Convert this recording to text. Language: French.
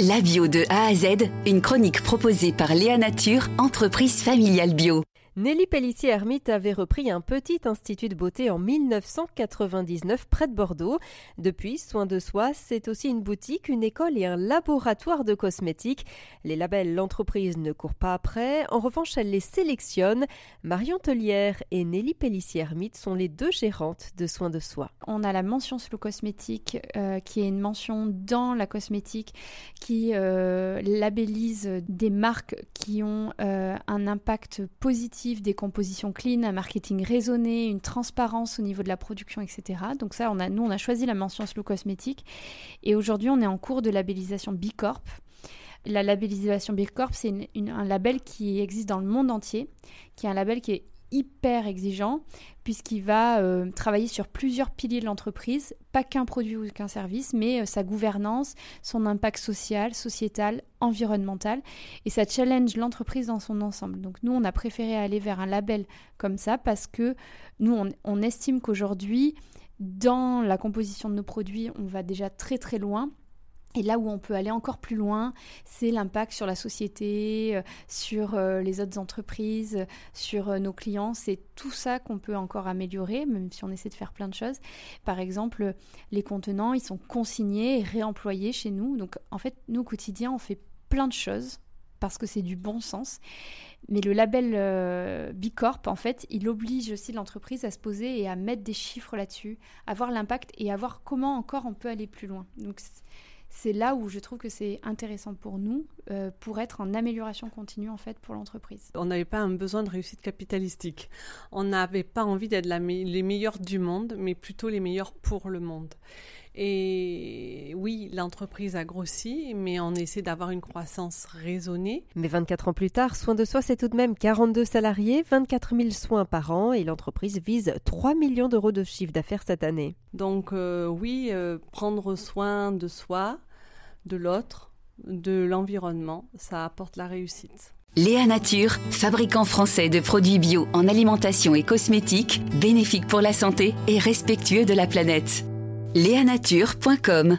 La bio de A à Z, une chronique proposée par Léa Nature, entreprise familiale bio. Nelly Pellissier-Hermite avait repris un petit institut de beauté en 1999 près de Bordeaux. Depuis, Soin de Soi, c'est aussi une boutique, une école et un laboratoire de cosmétiques. Les labels, l'entreprise ne court pas après. En revanche, elle les sélectionne. Marion Tellière et Nelly Pellissier-Hermite sont les deux gérantes de Soin de Soi. On a la mention Slow Cosmétique, euh, qui est une mention dans la cosmétique, qui euh, labellise des marques qui ont euh, un impact positif des compositions clean, un marketing raisonné, une transparence au niveau de la production, etc. Donc ça, on a, nous, on a choisi la mention Slow Cosmétique. Et aujourd'hui, on est en cours de labellisation B Corp. La labellisation B Corp, c'est un label qui existe dans le monde entier, qui est un label qui est hyper exigeant puisqu'il va euh, travailler sur plusieurs piliers de l'entreprise, pas qu'un produit ou qu'un service, mais euh, sa gouvernance, son impact social, sociétal, environnemental, et ça challenge l'entreprise dans son ensemble. Donc nous, on a préféré aller vers un label comme ça parce que nous, on estime qu'aujourd'hui, dans la composition de nos produits, on va déjà très très loin et là où on peut aller encore plus loin, c'est l'impact sur la société, euh, sur euh, les autres entreprises, sur euh, nos clients. C'est tout ça qu'on peut encore améliorer, même si on essaie de faire plein de choses. Par exemple, les contenants, ils sont consignés et réemployés chez nous. Donc en fait, nous, au quotidien, on fait plein de choses parce que c'est du bon sens. Mais le label Bicorp, en fait, il oblige aussi l'entreprise à se poser et à mettre des chiffres là-dessus, à voir l'impact et à voir comment encore on peut aller plus loin. Donc c'est là où je trouve que c'est intéressant pour nous, euh, pour être en amélioration continue en fait pour l'entreprise. On n'avait pas un besoin de réussite capitalistique. On n'avait pas envie d'être les meilleurs du monde, mais plutôt les meilleurs pour le monde. Et oui, l'entreprise a grossi, mais on essaie d'avoir une croissance raisonnée. Mais 24 ans plus tard, Soin de Soi, c'est tout de même 42 salariés, 24 000 soins par an et l'entreprise vise 3 millions d'euros de chiffre d'affaires cette année. Donc euh, oui, euh, prendre soin de soi, de l'autre, de l'environnement, ça apporte la réussite. Léa Nature, fabricant français de produits bio en alimentation et cosmétiques, bénéfique pour la santé et respectueux de la planète. Léanature.com